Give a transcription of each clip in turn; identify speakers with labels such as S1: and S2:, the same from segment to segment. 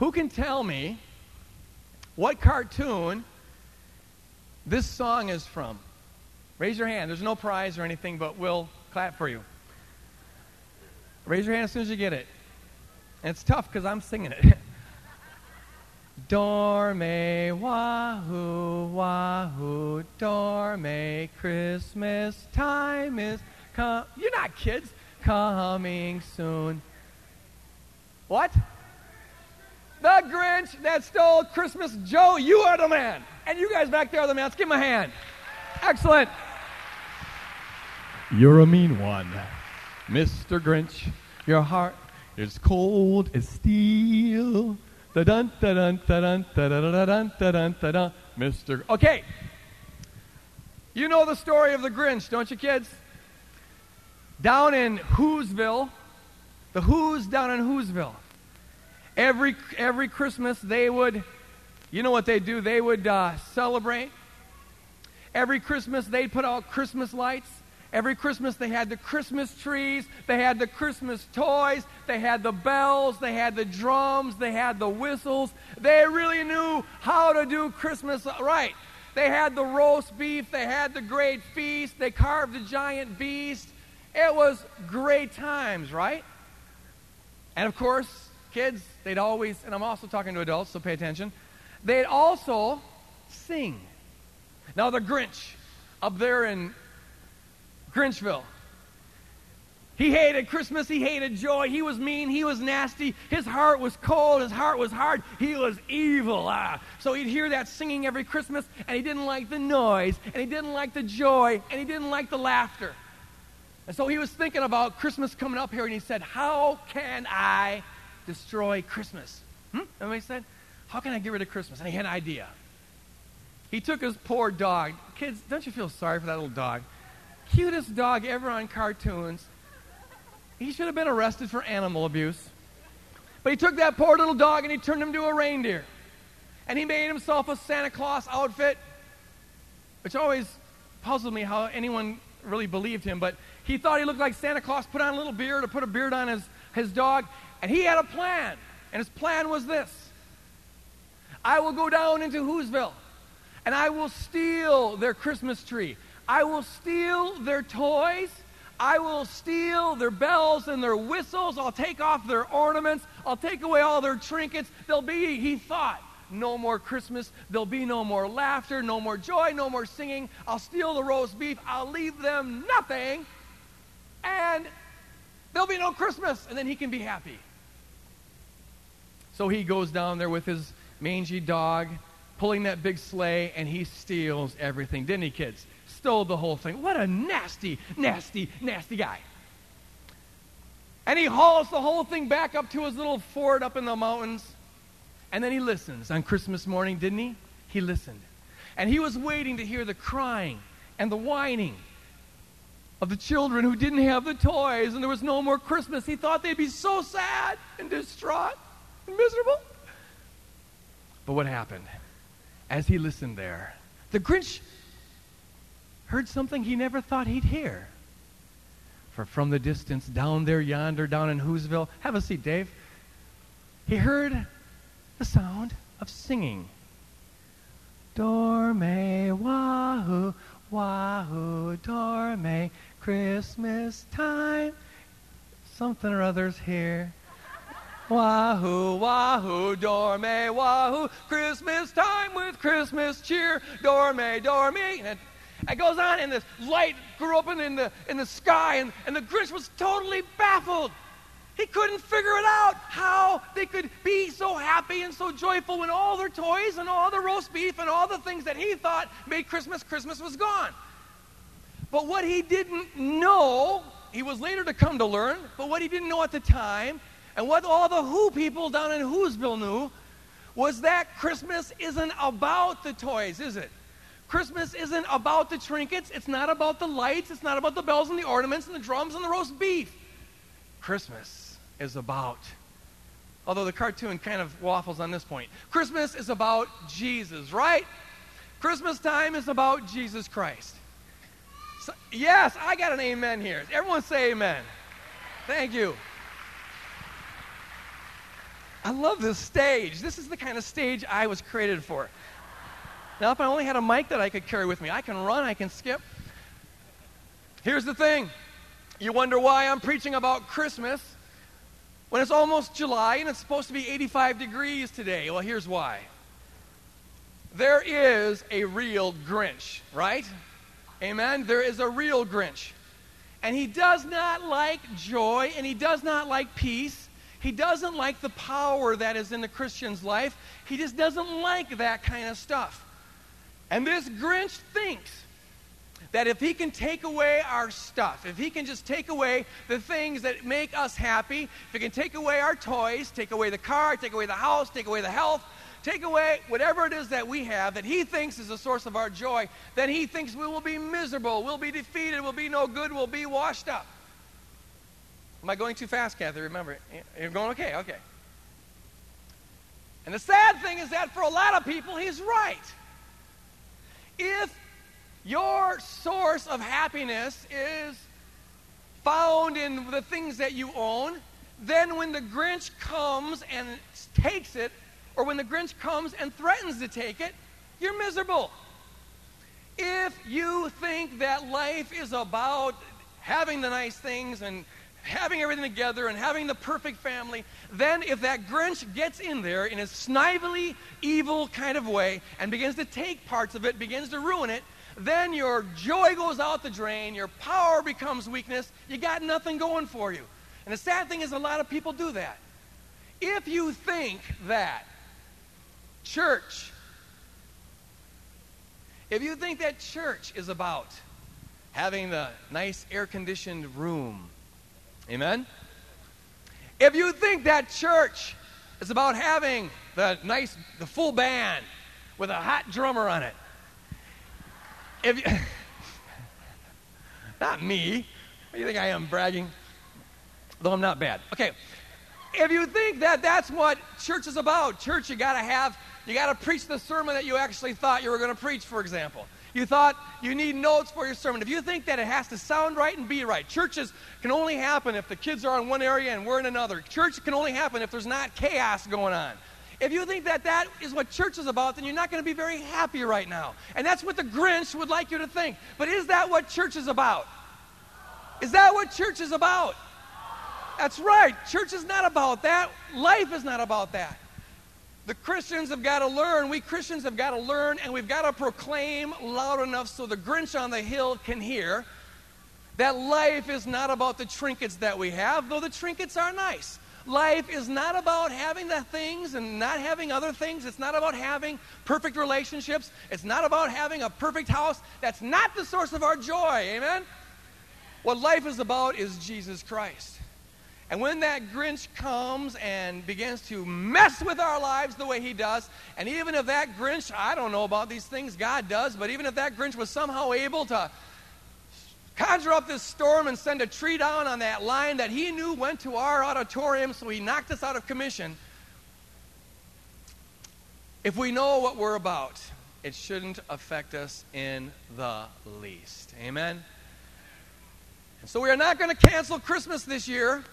S1: Who can tell me what cartoon this song is from? Raise your hand. There's no prize or anything, but we'll clap for you. Raise your hand as soon as you get it. And it's tough because I'm singing it. Dorme, wahoo, wahoo, dorme, Christmas time is come. You're not kids. Coming soon. What? The Grinch that stole Christmas. Joe, you are the man. And you guys back there are the man. Let's give him a hand. Excellent. You're a mean one. Mr. Grinch, your heart is cold as steel. Da dun da dun da dun da da da dun da dun da dun. Mr. Okay. You know the story of the Grinch, don't you, kids? Down in Whoville, the Who's down in Whoville. Every every Christmas they would, you know what they do? They would uh, celebrate. Every Christmas they'd put out Christmas lights. Every Christmas they had the Christmas trees, they had the Christmas toys, they had the bells, they had the drums, they had the whistles. They really knew how to do Christmas right. They had the roast beef, they had the great feast, they carved the giant beast. It was great times, right? And of course, kids, they'd always, and I'm also talking to adults, so pay attention, they'd also sing. Now, the Grinch up there in Grinchville. He hated Christmas. He hated joy. He was mean. He was nasty. His heart was cold. His heart was hard. He was evil. Ah. So he'd hear that singing every Christmas, and he didn't like the noise, and he didn't like the joy, and he didn't like the laughter. And so he was thinking about Christmas coming up here, and he said, How can I destroy Christmas? Hmm? Everybody said, How can I get rid of Christmas? And he had an idea. He took his poor dog. Kids, don't you feel sorry for that little dog? cutest dog ever on cartoons. He should have been arrested for animal abuse. But he took that poor little dog and he turned him to a reindeer. And he made himself a Santa Claus outfit, which always puzzled me how anyone really believed him. But he thought he looked like Santa Claus, put on a little beard or put a beard on his, his dog. And he had a plan. And his plan was this I will go down into Whoville and I will steal their Christmas tree. I will steal their toys. I will steal their bells and their whistles. I'll take off their ornaments. I'll take away all their trinkets. There'll be, he thought, no more Christmas. There'll be no more laughter, no more joy, no more singing. I'll steal the roast beef. I'll leave them nothing. And there'll be no Christmas. And then he can be happy. So he goes down there with his mangy dog, pulling that big sleigh, and he steals everything. Didn't he, kids? stole the whole thing. What a nasty, nasty, nasty guy. And he hauls the whole thing back up to his little fort up in the mountains. And then he listens on Christmas morning, didn't he? He listened. And he was waiting to hear the crying and the whining of the children who didn't have the toys and there was no more Christmas. He thought they'd be so sad and distraught miserable. But what happened? As he listened there, the Grinch heard something he never thought he'd hear. For from the distance, down there yonder, down in Whoville, have a seat, Dave. He heard the sound of singing. Dorme, wahoo, wahoo, dorme, Christmas time. Something or other's here. Wahoo, wahoo, dorme, wahoo, Christmas time with Christmas cheer. Dorme, dorme. And it goes on, and this light grew up in the, in the sky, and, and the Grinch was totally baffled. He couldn't figure it out how they could be so happy and so joyful when all their toys and all the roast beef and all the things that he thought made Christmas, Christmas was gone. But what he didn't know, he was later to come to learn, but what he didn't know at the time, and what all the Who people down in Whoville knew, was that Christmas isn't about the toys, is it? Christmas isn't about the trinkets. It's not about the lights. It's not about the bells and the ornaments and the drums and the roast beef. Christmas is about, although the cartoon kind of waffles on this point, Christmas is about Jesus, right? Christmas time is about Jesus Christ. So, yes, I got an amen here. Everyone say amen. Thank you. I love this stage. This is the kind of stage I was created for. Now, if I only had a mic that I could carry with me, I can run, I can skip. Here's the thing you wonder why I'm preaching about Christmas when it's almost July and it's supposed to be 85 degrees today. Well, here's why. There is a real Grinch, right? Amen? There is a real Grinch. And he does not like joy and he does not like peace. He doesn't like the power that is in the Christian's life. He just doesn't like that kind of stuff. And this Grinch thinks that if he can take away our stuff, if he can just take away the things that make us happy, if he can take away our toys, take away the car, take away the house, take away the health, take away whatever it is that we have that he thinks is the source of our joy, then he thinks we will be miserable, we'll be defeated, we'll be no good, we'll be washed up. Am I going too fast, Kathy? Remember, you're going okay, okay. And the sad thing is that for a lot of people, he's right. If your source of happiness is found in the things that you own, then when the Grinch comes and takes it, or when the Grinch comes and threatens to take it, you're miserable. If you think that life is about having the nice things and having everything together and having the perfect family, then if that Grinch gets in there in a snively, evil kind of way and begins to take parts of it, begins to ruin it, then your joy goes out the drain, your power becomes weakness, you got nothing going for you. And the sad thing is, a lot of people do that. If you think that church, if you think that church is about having the nice air conditioned room, amen? If you think that church is about having the nice, the full band with a hot drummer on it, if you, not me. You think I am bragging? Though I'm not bad. Okay. If you think that that's what church is about, church, you got to have, you got to preach the sermon that you actually thought you were going to preach, for example. You thought you need notes for your sermon. If you think that it has to sound right and be right, churches can only happen if the kids are in one area and we're in another. Church can only happen if there's not chaos going on. If you think that that is what church is about, then you're not going to be very happy right now. And that's what the Grinch would like you to think. But is that what church is about? Is that what church is about? That's right. Church is not about that. Life is not about that. The Christians have got to learn, we Christians have got to learn, and we've got to proclaim loud enough so the Grinch on the hill can hear that life is not about the trinkets that we have, though the trinkets are nice. Life is not about having the things and not having other things. It's not about having perfect relationships. It's not about having a perfect house. That's not the source of our joy. Amen? What life is about is Jesus Christ. And when that Grinch comes and begins to mess with our lives the way he does, and even if that Grinch, I don't know about these things, God does, but even if that Grinch was somehow able to conjure up this storm and send a tree down on that line that he knew went to our auditorium, so he knocked us out of commission. If we know what we're about, it shouldn't affect us in the least. Amen? So we are not going to cancel Christmas this year.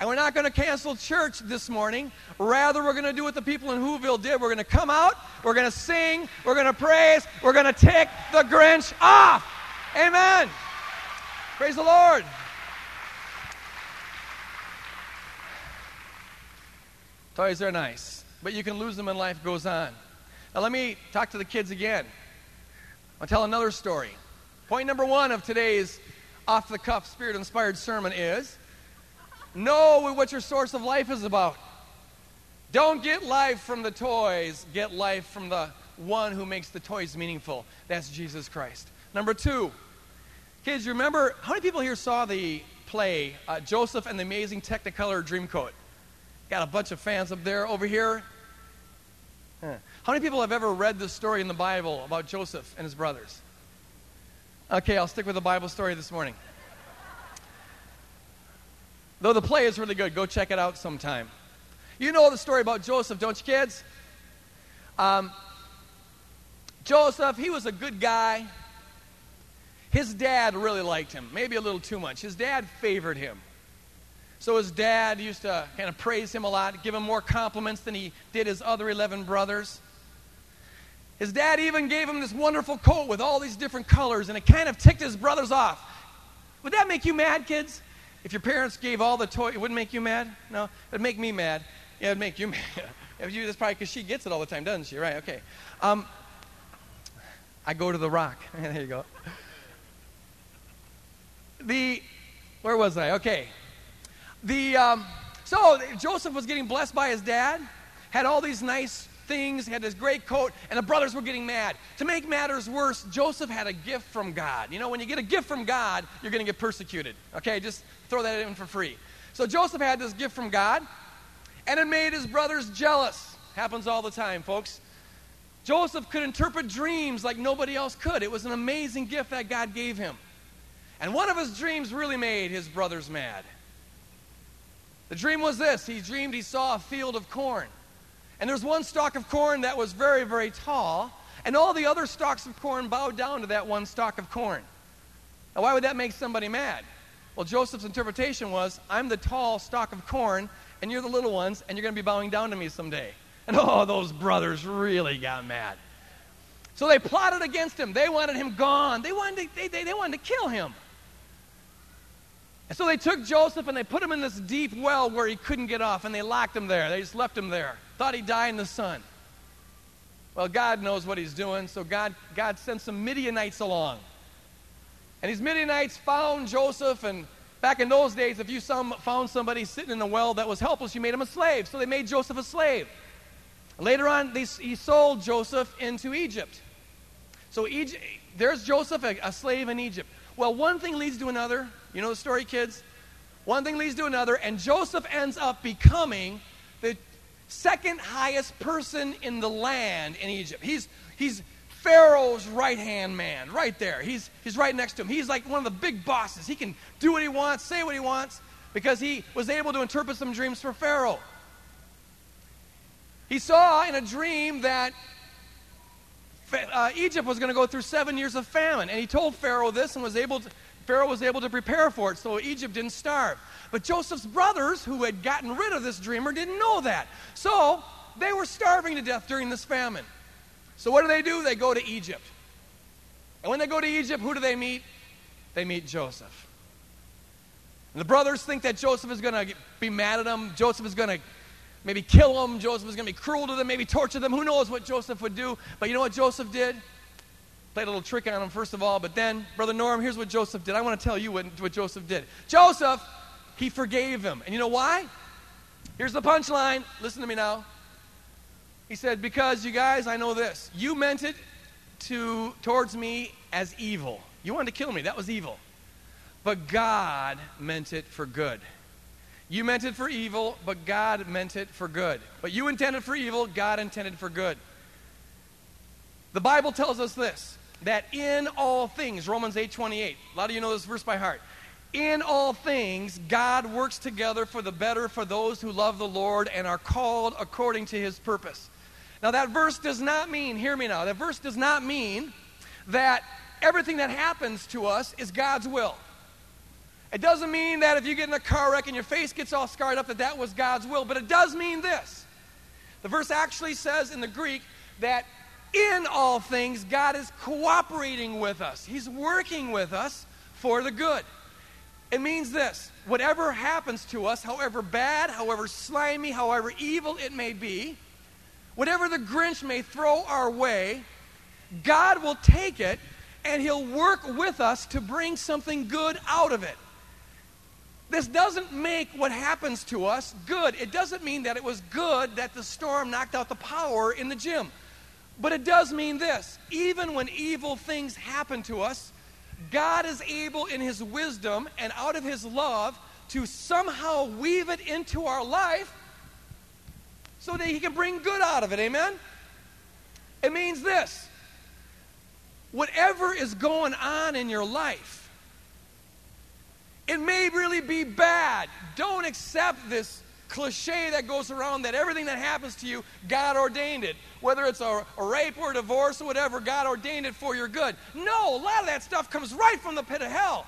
S1: And we're not going to cancel church this morning. Rather, we're going to do what the people in Whoville did. We're going to come out, we're going to sing, we're going to praise, we're going to take the Grinch off. Amen. Praise the Lord. Toys are nice, but you can lose them and life goes on. Now, let me talk to the kids again. I'll tell another story. Point number one of today's off the cuff, spirit inspired sermon is know what your source of life is about. Don't get life from the toys, get life from the one who makes the toys meaningful. That's Jesus Christ. Number two, Kids, remember, how many people here saw the play uh, Joseph and the Amazing Technicolor Dreamcoat? Got a bunch of fans up there over here. Huh. How many people have ever read this story in the Bible about Joseph and his brothers? Okay, I'll stick with the Bible story this morning. Though the play is really good, go check it out sometime. You know the story about Joseph, don't you, kids? Um, Joseph, he was a good guy. His dad really liked him, maybe a little too much. His dad favored him. So his dad used to kind of praise him a lot, give him more compliments than he did his other 11 brothers. His dad even gave him this wonderful coat with all these different colors, and it kind of ticked his brothers off. Would that make you mad, kids? If your parents gave all the toys, it wouldn't make you mad? No? It'd make me mad. Yeah, it'd make you mad. that's probably because she gets it all the time, doesn't she? Right, okay. Um, I go to the rock. there you go. The, where was I? Okay. The, um, so Joseph was getting blessed by his dad, had all these nice things, had this great coat, and the brothers were getting mad. To make matters worse, Joseph had a gift from God. You know, when you get a gift from God, you're going to get persecuted. Okay, just throw that in for free. So Joseph had this gift from God, and it made his brothers jealous. Happens all the time, folks. Joseph could interpret dreams like nobody else could. It was an amazing gift that God gave him. And one of his dreams really made his brothers mad. The dream was this he dreamed he saw a field of corn. And there's one stalk of corn that was very, very tall, and all the other stalks of corn bowed down to that one stalk of corn. Now, why would that make somebody mad? Well, Joseph's interpretation was I'm the tall stalk of corn, and you're the little ones, and you're going to be bowing down to me someday. And oh, those brothers really got mad. So they plotted against him. They wanted him gone. They wanted to, they, they, they wanted to kill him. And so they took Joseph and they put him in this deep well where he couldn't get off, and they locked him there. They just left him there. Thought he'd die in the sun. Well, God knows what he's doing, so God, God sent some Midianites along. And these Midianites found Joseph, and back in those days, if you some, found somebody sitting in a well that was helpless, you made him a slave. So they made Joseph a slave. Later on, they, he sold Joseph into Egypt. So Egypt, there's Joseph, a, a slave in Egypt. Well, one thing leads to another. You know the story, kids? One thing leads to another, and Joseph ends up becoming the second highest person in the land in Egypt. He's, he's Pharaoh's right hand man, right there. He's, he's right next to him. He's like one of the big bosses. He can do what he wants, say what he wants, because he was able to interpret some dreams for Pharaoh. He saw in a dream that uh, Egypt was going to go through seven years of famine, and he told Pharaoh this and was able to, Pharaoh was able to prepare for it so Egypt didn't starve. But Joseph's brothers, who had gotten rid of this dreamer, didn't know that. So they were starving to death during this famine. So what do they do? They go to Egypt. And when they go to Egypt, who do they meet? They meet Joseph. And the brothers think that Joseph is going to be mad at them. Joseph is going to maybe kill them. Joseph is going to be cruel to them, maybe torture them. Who knows what Joseph would do? But you know what Joseph did? Played a little trick on him, first of all, but then, Brother Norm, here's what Joseph did. I want to tell you what, what Joseph did. Joseph, he forgave him. And you know why? Here's the punchline. Listen to me now. He said, Because you guys, I know this. You meant it to towards me as evil. You wanted to kill me. That was evil. But God meant it for good. You meant it for evil, but God meant it for good. But you intended for evil, God intended for good. The Bible tells us this that in all things, Romans 8 28, a lot of you know this verse by heart. In all things, God works together for the better for those who love the Lord and are called according to his purpose. Now, that verse does not mean, hear me now, that verse does not mean that everything that happens to us is God's will. It doesn't mean that if you get in a car wreck and your face gets all scarred up that that was God's will, but it does mean this. The verse actually says in the Greek that in all things, God is cooperating with us. He's working with us for the good. It means this whatever happens to us, however bad, however slimy, however evil it may be, whatever the Grinch may throw our way, God will take it and He'll work with us to bring something good out of it. This doesn't make what happens to us good. It doesn't mean that it was good that the storm knocked out the power in the gym. But it does mean this even when evil things happen to us, God is able in His wisdom and out of His love to somehow weave it into our life so that He can bring good out of it. Amen? It means this whatever is going on in your life, it may really be bad. Don't accept this cliche that goes around that everything that happens to you, God ordained it. Whether it's a, a, rape or a divorce or whatever, God ordained it for your good. No, a lot of that stuff comes right from the pit of hell.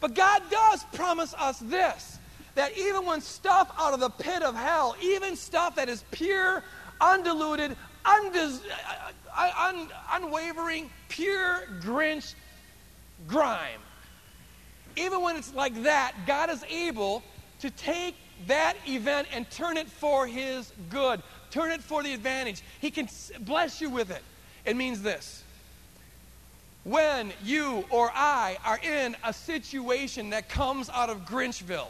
S1: But God does promise us this
S2: that even when stuff out of the pit of hell, even stuff that is pure, undiluted, undis- uh, un- unwavering, pure Grinch grime, even when it's like that, God is able to take that event and turn it for His good, turn it for the advantage. He can bless you with it. It means this when you or I are in a situation that comes out of Grinchville,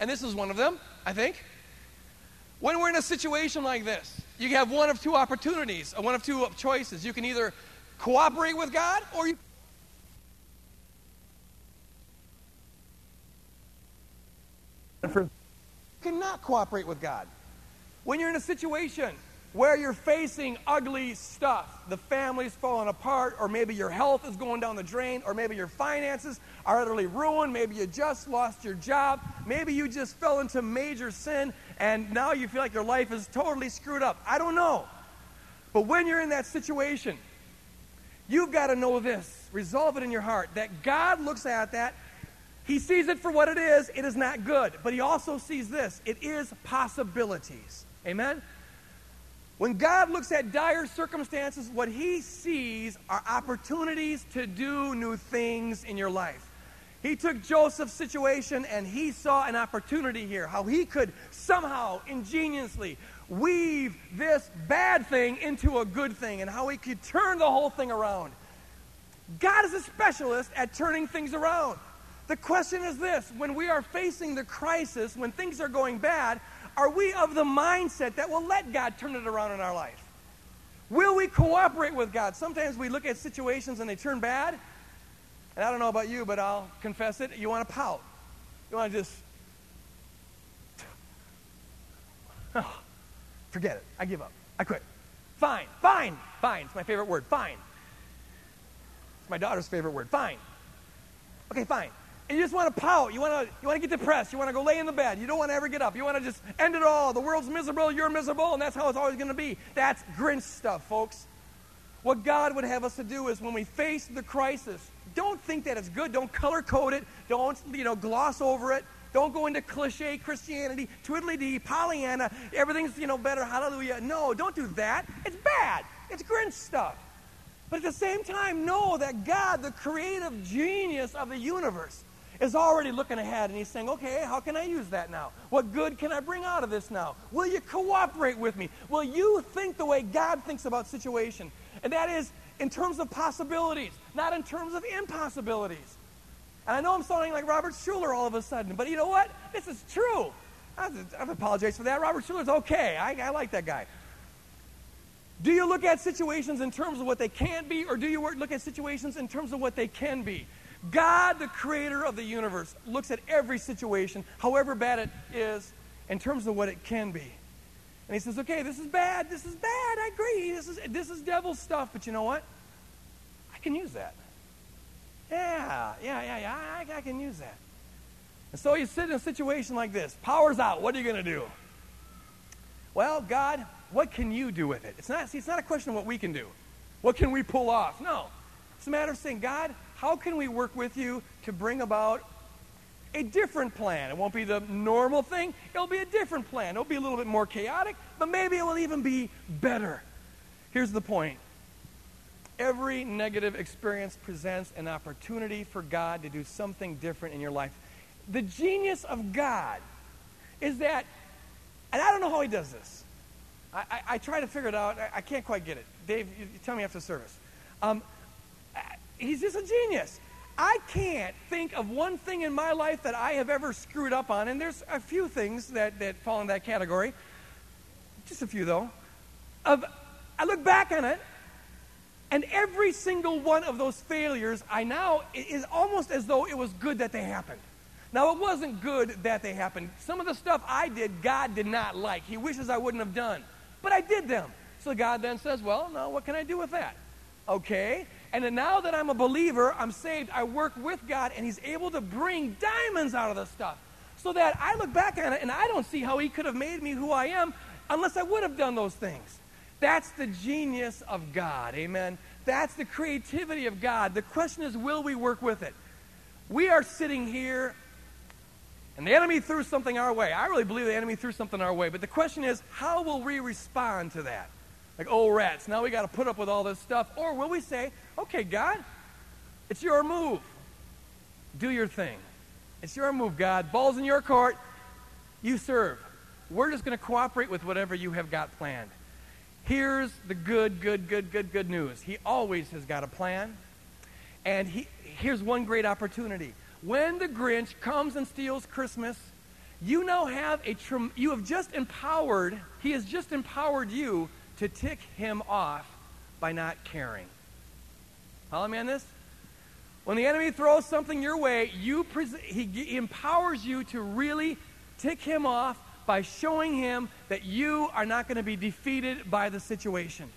S2: and this is one of them, I think. When we're in a situation like this, you have one of two opportunities, one of two choices. You can either cooperate with God or you cannot cooperate with God. When you're in a situation where you're facing ugly stuff, the family's falling apart, or maybe your health is going down the drain, or maybe your finances are utterly ruined, maybe you just lost your job, maybe you just fell into major sin, and now you feel like your life is totally screwed up. I don't know. But when you're in that situation, you've got to know this. Resolve it in your heart that God looks at that. He sees it for what it is. It is not good. But He also sees this it is possibilities. Amen? When God looks at dire circumstances, what he sees are opportunities to do new things in your life. He took Joseph's situation and he saw an opportunity here, how he could somehow ingeniously weave this bad thing into a good thing and how he could turn the whole thing around. God is a specialist at turning things around. The question is this when we are facing the crisis, when things are going bad, are we of the mindset that will let God turn it around in our life? Will we cooperate with God? Sometimes we look at situations and they turn bad. And I don't know about you, but I'll confess it. You want to pout. You want to just. Oh, forget it. I give up. I quit. Fine. Fine. Fine. It's my favorite word. Fine. It's my daughter's favorite word. Fine. Okay, fine and you just want to pout. You want to, you want to get depressed. You want to go lay in the bed. You don't want to ever get up. You want to just end it all. The world's miserable. You're miserable. And that's how it's always going to be. That's Grinch stuff, folks. What God would have us to do is when we face the crisis, don't think that it's good. Don't color code it. Don't, you know, gloss over it. Don't go into cliche Christianity, twiddly dee, Pollyanna, everything's, you know, better, hallelujah. No, don't do that. It's bad. It's Grinch stuff. But at the same time, know that God, the creative genius of the universe, is already looking ahead and he's saying, okay, how can I use that now? What good can I bring out of this now? Will you cooperate with me? Will you think the way God thinks about situation? And that is in terms of possibilities, not in terms of impossibilities. And I know I'm sounding like Robert Schuller all of a sudden, but you know what? This is true. I, apologize for that. Robert Schuller's okay. I, I like that guy. Do you look at situations in terms of what they can't be, or do you look at situations in terms of what they can be? God, the creator of the universe, looks at every situation, however bad it is, in terms of what it can be. And he says, okay, this is bad, this is bad, I agree, this is, this is devil stuff, but you know what? I can use that. Yeah, yeah, yeah, yeah, I, I can use that. And so you sit in a situation like this power's out, what are you going to do? Well, God, what can you do with it? It's not, see, it's not a question of what we can do. What can we pull off? No. It's a matter of saying, God, how can we work with you to bring about a different plan? It won't be the normal thing, it'll be a different plan. It'll be a little bit more chaotic, but maybe it will even be better. Here's the point every negative experience presents an opportunity for God to do something different in your life. The genius of God is that, and I don't know how he does this. I, I, I try to figure it out. I, I, can't quite get it. Dave, you, you tell me after service. Um, he's just a genius. I can't think of one thing in my life that I have ever screwed up on, and there's a few things that, that fall in that category. Just a few, though. Of, I look back on it, and every single one of those failures, I now, is almost as though it was good that they happened. Now, it wasn't good that they happened. Some of the stuff I did, God did not like. He wishes I wouldn't have done. But I did them. So God then says, Well, now what can I do with that? Okay. And then now that I'm a believer, I'm saved, I work with God, and He's able to bring diamonds out of the stuff. So that I look back on it and I don't see how He could have made me who I am unless I would have done those things. That's the genius of God. Amen. That's the creativity of God. The question is, will we work with it? We are sitting here And the enemy threw something our way. I really believe the enemy threw something our way. But the question is, how will we respond to that? Like, oh, rats, now we got to put up with all this stuff. Or will we say, okay, God, it's your move. Do your thing. It's your move, God. Ball's in your court. You serve. We're just going to cooperate with whatever you have got planned. Here's the good, good, good, good, good news. He always has got a plan. And he, here's one great opportunity. When the Grinch comes and steals Christmas, you now have a, you have just empowered, he has just empowered you to tick him off by not caring. Follow me on this? When the enemy throws something your way, you he, he empowers you to really tick him off by showing him that you are not going to be defeated by the situation.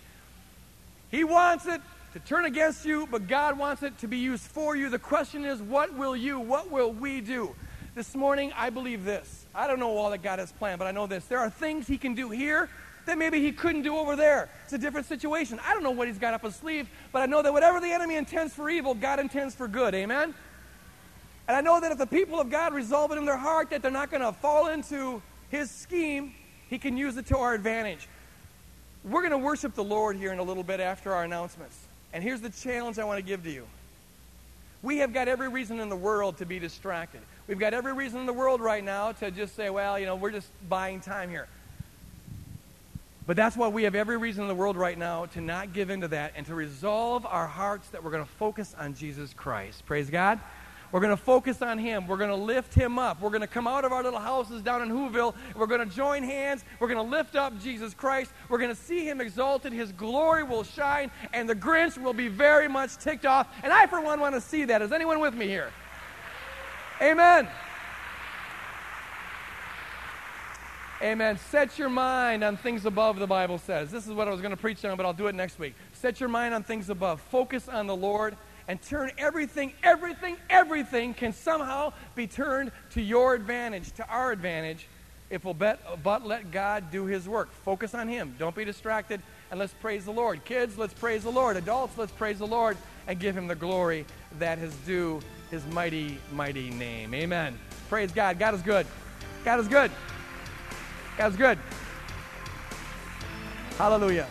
S2: He wants it to turn against you, but God wants it to be used for you. The question is, what will you, what will we do? This morning, I believe this. I don't know all that God has planned, but I know this. There are things He can do here that maybe He couldn't do over there. It's a different situation. I don't know what He's got up His sleeve, but I know that whatever the enemy intends for evil, God intends for good. Amen? And I know that if the people of God resolve it in their heart that they're not going to fall into his scheme, he can use it to our advantage. We're going to worship the Lord here in a little bit after our announcements. And here's the challenge I want to give to you. We have got every reason in the world to be distracted. We've got every reason in the world right now to just say, well, you know, we're just buying time here. But that's why we have every reason in the world right now to not give into that and to resolve our hearts that we're going to focus on Jesus Christ. Praise God. We're going to focus on Him. We're going to lift Him up. We're going to come out of our little houses down in Whoville. We're going to join hands. We're going to lift up Jesus Christ. We're going to see Him exalted. His glory will shine, and the Grinch will be very much ticked off. And I, for one, want to see that. Is anyone with me here? Amen. Amen. Set your mind on things above, the Bible says. This is what I was going to preach on, but I'll do it next week. Set your mind on things above. Focus on the Lord and turn everything, everything, everything can somehow be turned to your advantage, to our advantage, if we'll bet, but let God do His work. Focus on Him. Don't be distracted, and let's praise the Lord. Kids, let's praise the Lord. Adults, let's praise the Lord and give Him the glory that is due His mighty, mighty name. Amen. Praise God. God is good. God is good. God is good. Hallelujah.